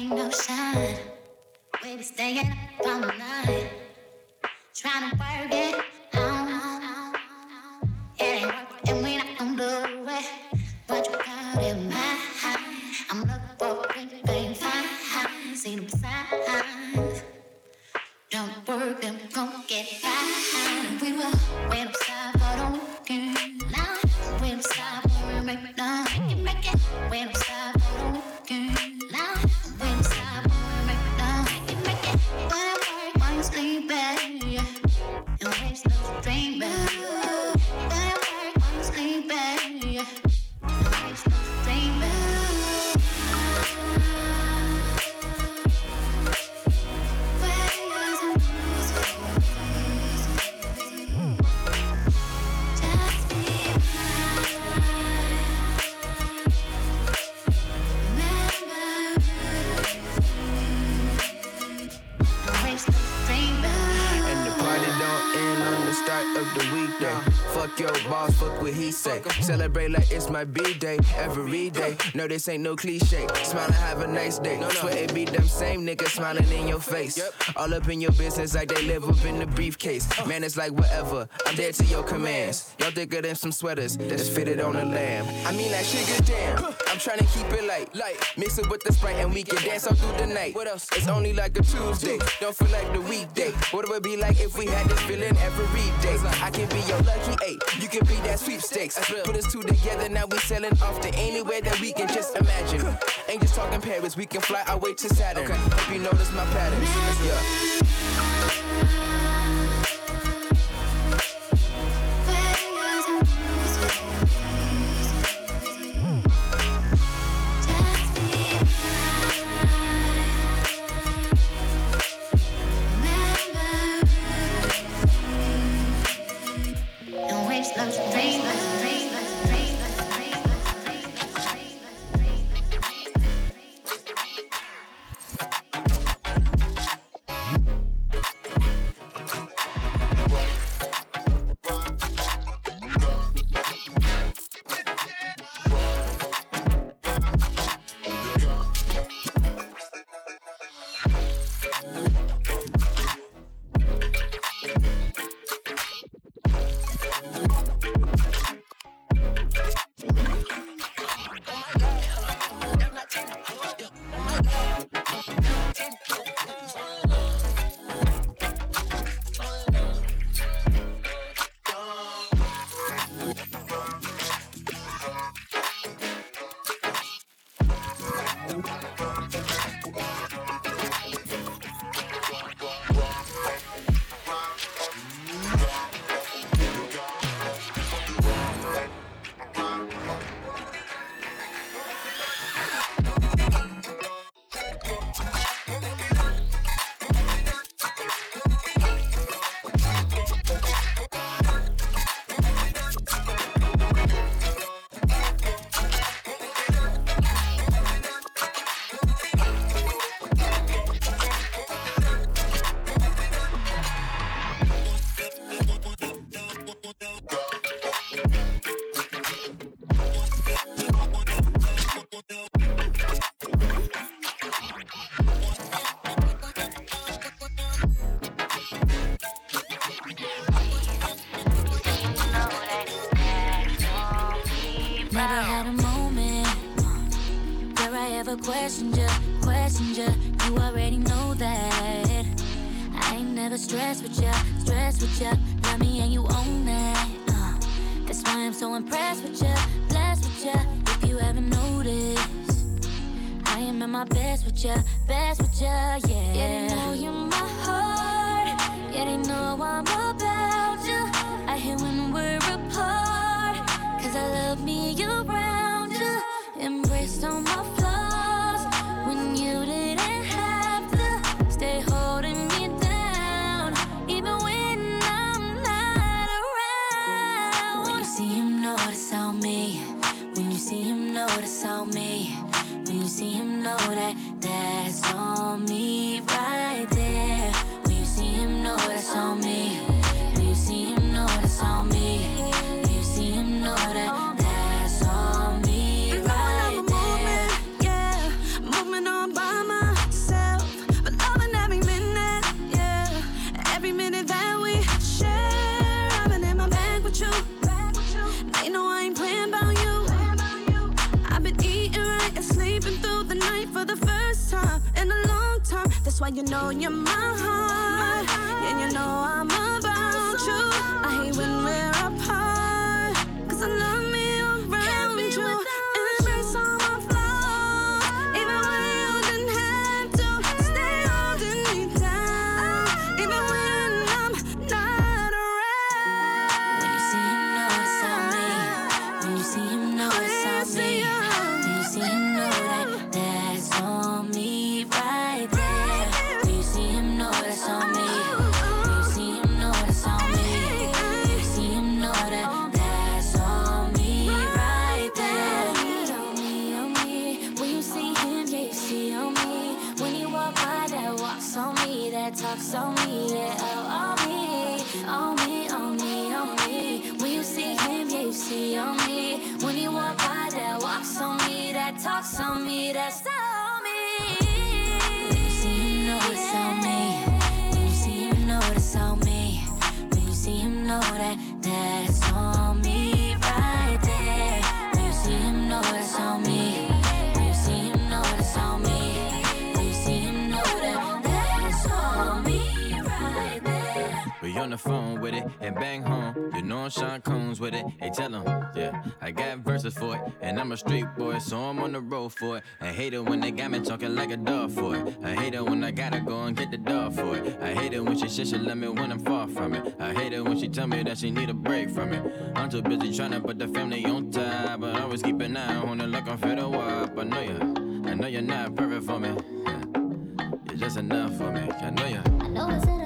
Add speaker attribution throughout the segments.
Speaker 1: ain't no shine. We be staying up all night, trying to work it out. It ain't working, and we not gonna do it. But you got in mind. I'm looking for a big thing, fine. See them signs. Don't work, then we gon' get. And we will wait. Now, wait upside for a break down. Make it, make it. Wait upside
Speaker 2: my every day. No, this ain't no cliche. Smile and have a nice day. Swear it be them same niggas smiling in your face. Yep. All up in your business like they live up in the briefcase. Uh. Man, it's like whatever. I'm dead to your commands. Y'all thicker than some sweaters that's fitted on a lamb. I mean like sugar damn. I'm trying to keep it light, light. Mix it with the sprite and we can dance all through the night. What else? It's only like a Tuesday. Don't feel like the weekday. What would it be like if we had this feeling every day? I can be your lucky eight. You can be that sweepstakes. Put us two together, now we selling off to anywhere that we can just imagine. Ain't just talking Paris, we can fly our way to Saturn. Hope you notice my patterns. Yeah.
Speaker 3: talks on me, that's on
Speaker 4: the phone with it and bang home. You know I'm Sean Combs with it. Hey, tell them, yeah, I got verses for it. And I'm a street boy, so I'm on the road for it. I hate it when they got me talking like a dog for it. I hate it when I gotta go and get the dog for it. I hate it when she says she love me when I'm far from it. I hate it when she tell me that she need a break from it. I'm too busy trying to put the family on top, but I always keep an eye on her like I'm fed up. I know you, I know you're not perfect for me. You're just enough for me. I know you.
Speaker 3: I know it's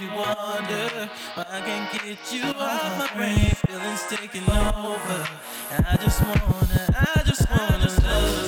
Speaker 3: makes me
Speaker 5: wonder
Speaker 4: why I can't get you off my brain. Feelings taking over. I just
Speaker 3: wanna, I
Speaker 6: just wanna
Speaker 7: love.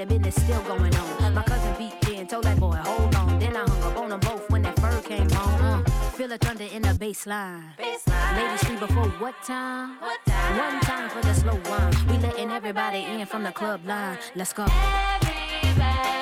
Speaker 7: the business still going on. My cousin beat in, told that boy, hold on. Then I hung up on them both when that fur came home. Uh, feel the thunder in the bass line. Ladies free before what time? what time? One time for the slow one. We letting everybody in from the club line. Let's go.
Speaker 8: Everybody.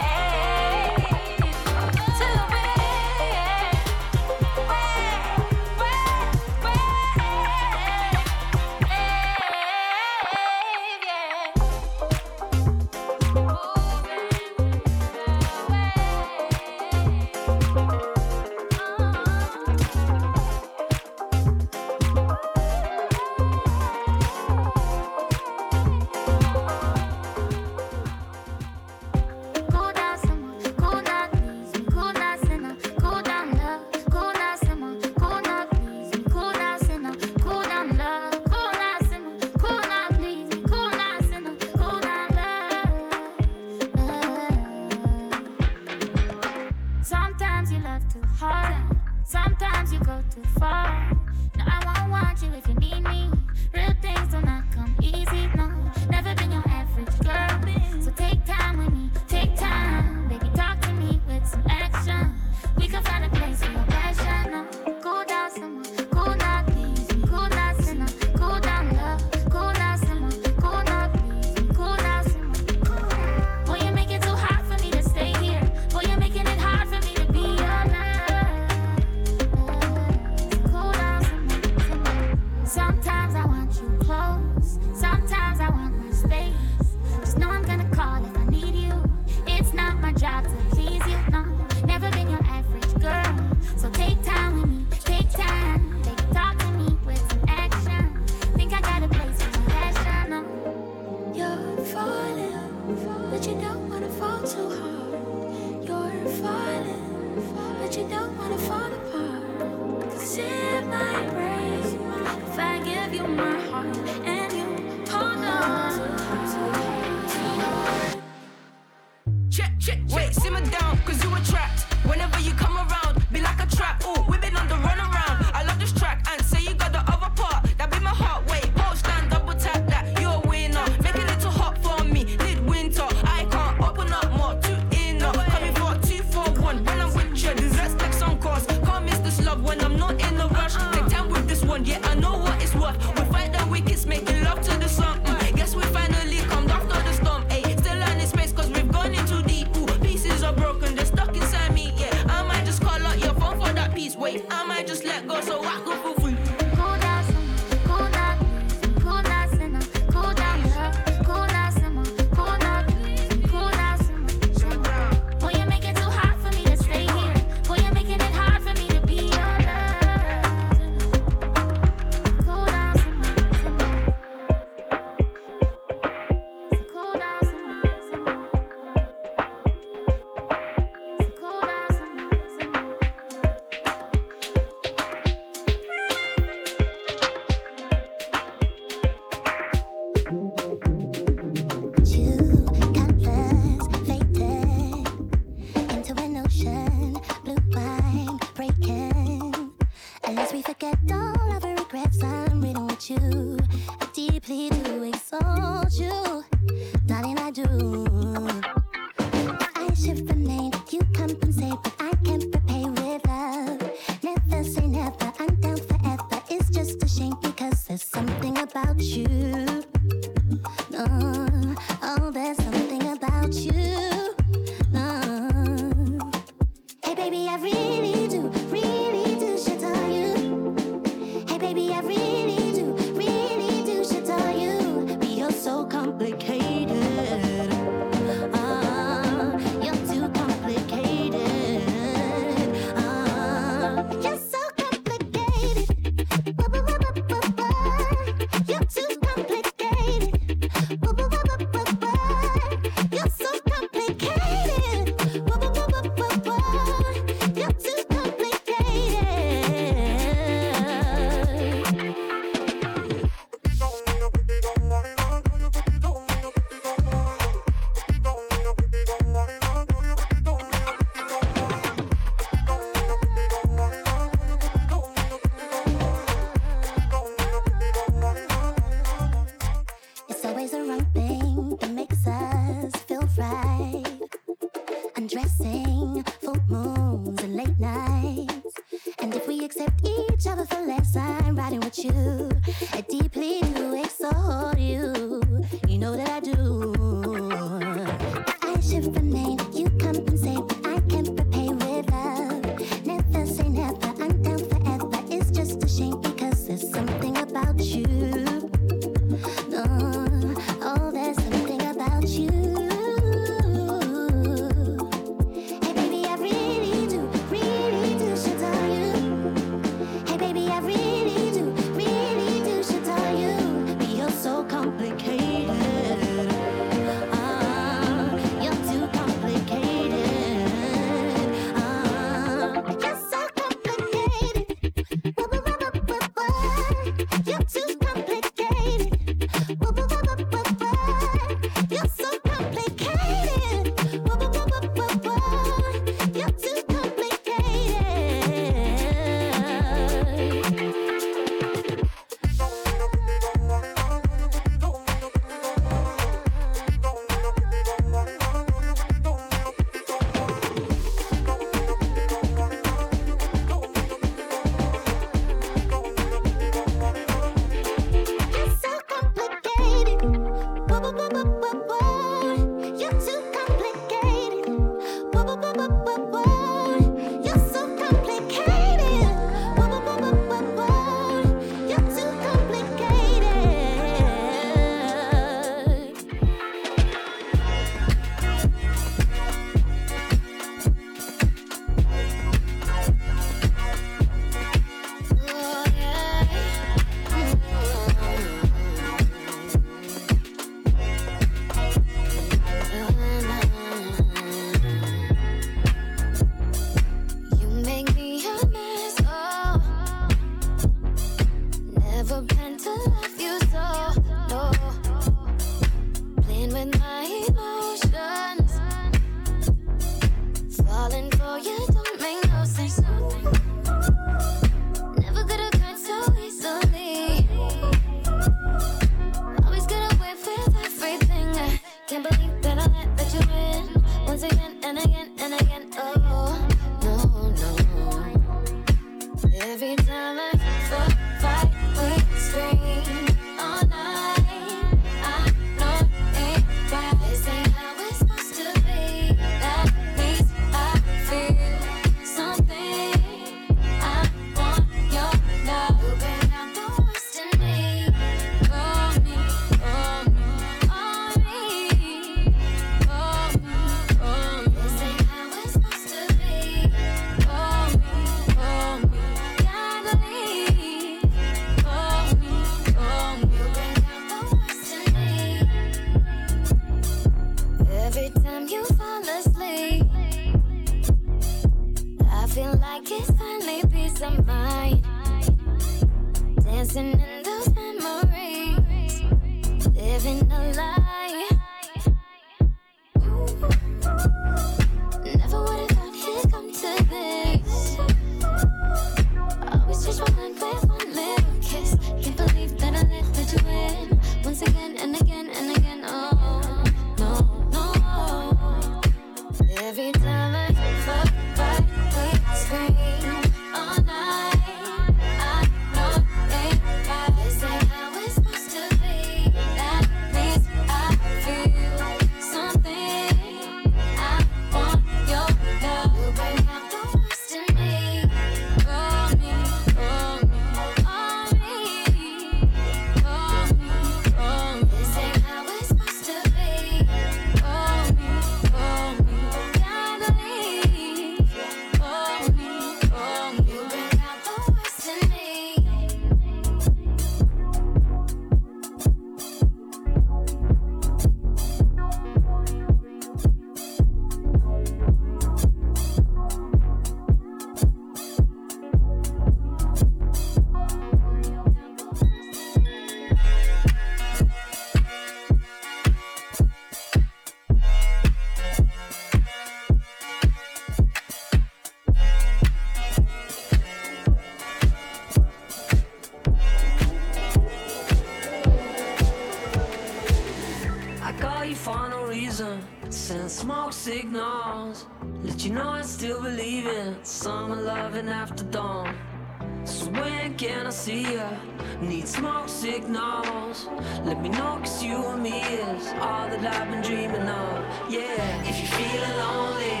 Speaker 9: Smoke signals. Let me know, cause you and me is all that I've been dreaming of. Yeah, if you're feeling lonely,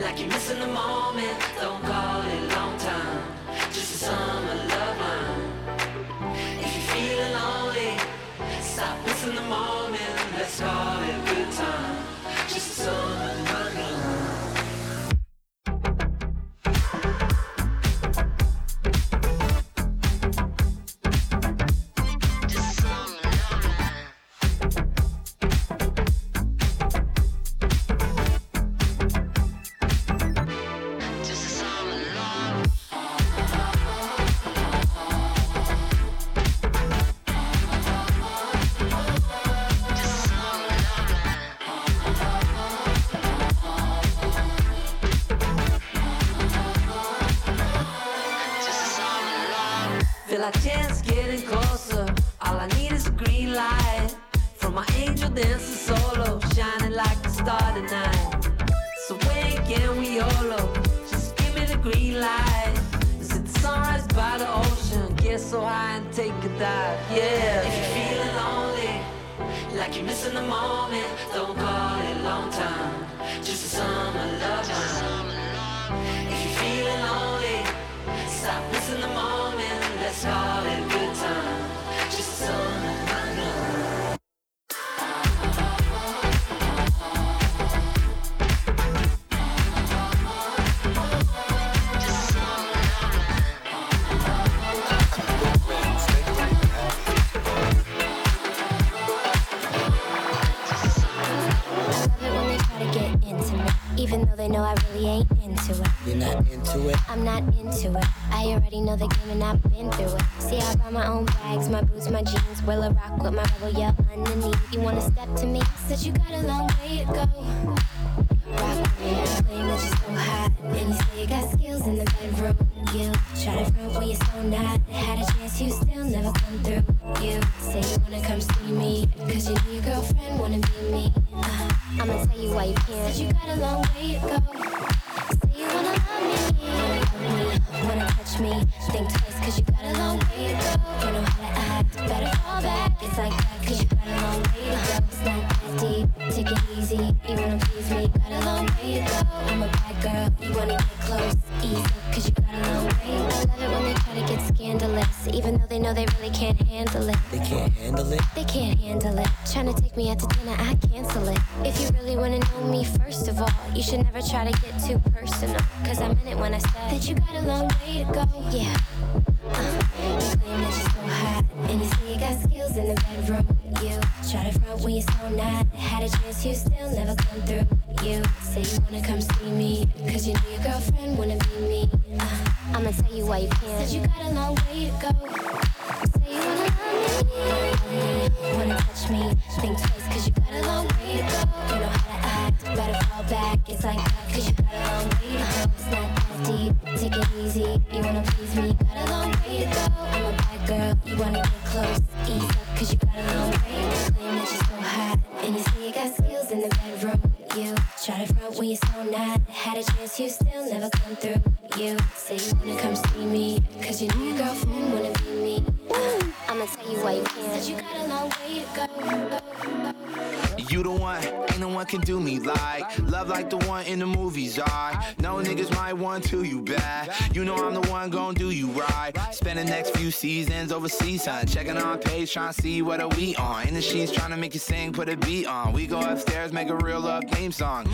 Speaker 9: like you're missing the moment, don't call it
Speaker 10: I'm a bad girl, you wanna get close, easy, cause you got a long way. I love it when they try to get scandalous, even though they know they really can't handle it.
Speaker 11: They can't handle it.
Speaker 10: They can't handle it. Trying to take me out to dinner, I cancel it. If you really wanna know me, first of all, you should never try to get too personal. Cause I meant it when I said that you got a long way to go. Yeah.
Speaker 12: Can do me like Love like the one in the movies, I know niggas might want to you bad You know I'm the one gon' do you right. Spend the next few seasons overseas, son. Checking on page, trying to see what are we on. In the sheets, trying to make you sing, put a beat on. We go upstairs, make a real love theme song.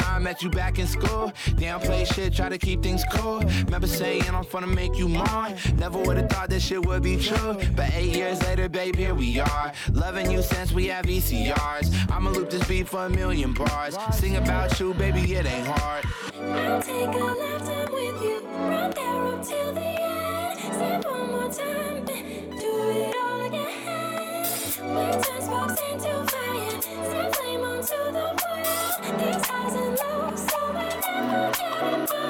Speaker 12: I met you back in school. Damn play shit, try to keep things cool. Remember saying I'm finna make you mine. Never would've thought this shit would be true. But eight years later, babe, here we are. Loving you since we have VCRs I'ma loop this beat for a million bars Sing about you, baby, it ain't hard
Speaker 5: I'll take a lifetime with you, right there the end. One more time, do it all again. Into fire, set flame onto the world. These highs and lows, so never get.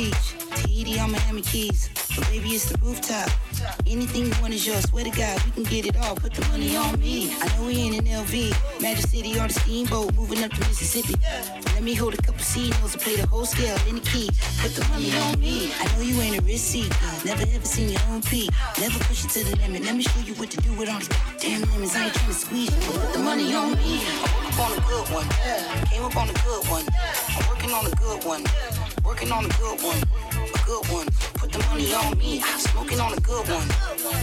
Speaker 13: Beach, TED on Miami Keys, but baby it's the rooftop. Anything you want is yours. Swear to God, we can get it all. Put the money on me. I know we ain't in LV, Magic City on the steamboat, moving up to Mississippi. Let me hold a couple C notes and play the whole scale in the key. Put the money on me. I know you ain't a seeker, never ever seen your own peak. Never push it to the limit. Let me show you what to do with all these damn lemons. I ain't trying to squeeze you, put the money on me. I woke up on a good one, came up on a good one. I'm working on a good one, working on a good one, a good one. Put the money on me. Smoking on a good one,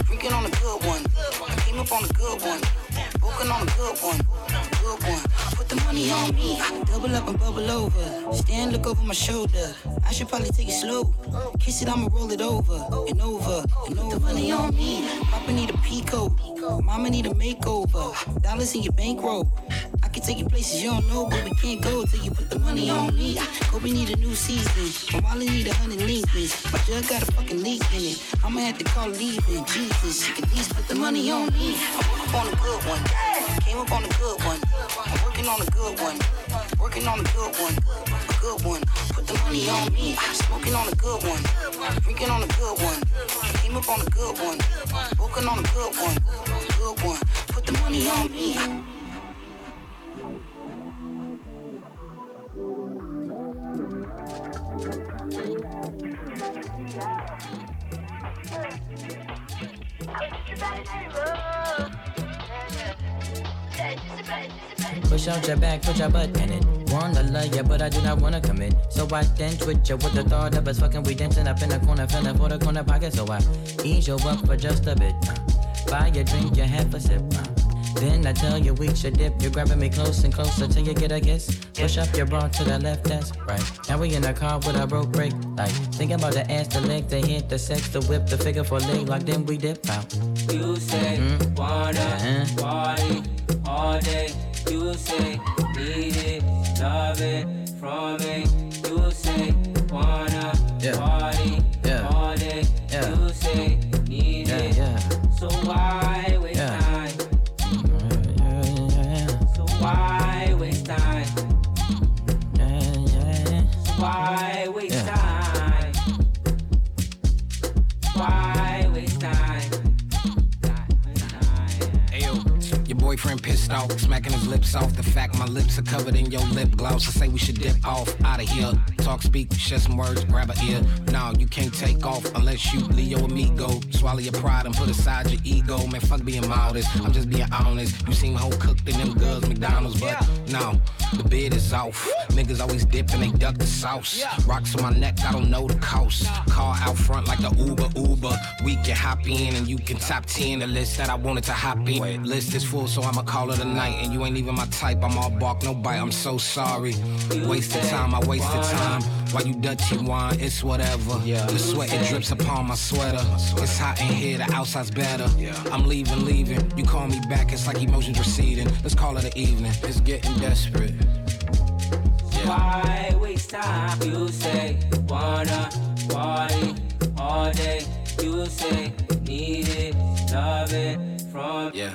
Speaker 13: drinking on a good one. I came up on a good one, working on a good one, a good one. Put the money on me. Double up and bubble over. Stand, look over my shoulder. I should probably take it slow. Kiss it, I'ma roll it over and over and over. Put the money on me. Papa need a pico. Mama need a makeover. Dollars in your bankroll. I can take you places you don't know, but we can't go till you put the money on me. Kobe need a new season. My Molly need a hundred Lincolns. My jug got a fucking leak in it. I'ma have to call leaving. Jesus, she can at least put the money on me. I woke up on a good one. Came up on a good one. I'm working on a good one. Working on a good one. A good one. Put the money on me. Smoking on a good one. Drinking on a good one. Came up on a good one. Working on a good one. Good one. Put the money on me.
Speaker 14: Push out your back, put your butt in it. Wanna love ya, but I do not wanna commit. So I dance with ya with the thought of us fucking. We dancing up in the corner, feeling for the corner pocket. So I ease you up for just a bit. Buy a drink, you have a sip. Then I tell you we should dip. You're grabbing me close and closer till you get a kiss. Push up your bra to the left, that's right. Now we in the car with a broke brake light. Thinking about the ass, the leg, the hit, the sex, the whip, the figure for leg lock. Then we dip out.
Speaker 12: You say
Speaker 14: Mhm.
Speaker 12: wanna
Speaker 14: Uh-huh.
Speaker 12: party all day. You say need it, love it from me. You say wanna
Speaker 14: Yeah.
Speaker 12: party
Speaker 14: Yeah.
Speaker 12: all day.
Speaker 14: Yeah.
Speaker 12: You say
Speaker 15: lips off. The fact my lips are covered in your lip gloss. I say we should dip off out of here. Talk, speak, share some words, grab a ear. Now you can't take off unless you Leo amigo. Swallow your pride and put aside your ego. Man, fuck being modest. I'm just being honest. You seem whole cooked in them girls McDonald's, but now the bid is off. Niggas always dip and they duck the sauce. Rocks on my neck, I don't know the cost. Car out front like the Uber Uber. We can hop in and you can top 10 the list that I wanted to hop in. List is full, so I'ma call it a night. And you ain't even my type. I'm all bark, no bite. I'm so sorry. Wasted time, I wasted time time. Why you Dutchy wine? It's whatever. Yeah. The sweat it drips upon my sweater. It's hot in here, the outside's better. Yeah. I'm leaving, leaving. You call me back, it's like emotions receding. Let's call it an evening. It's getting desperate. Yeah.
Speaker 12: Why waste time? You say wanna party all day. You say need it, love it from yeah.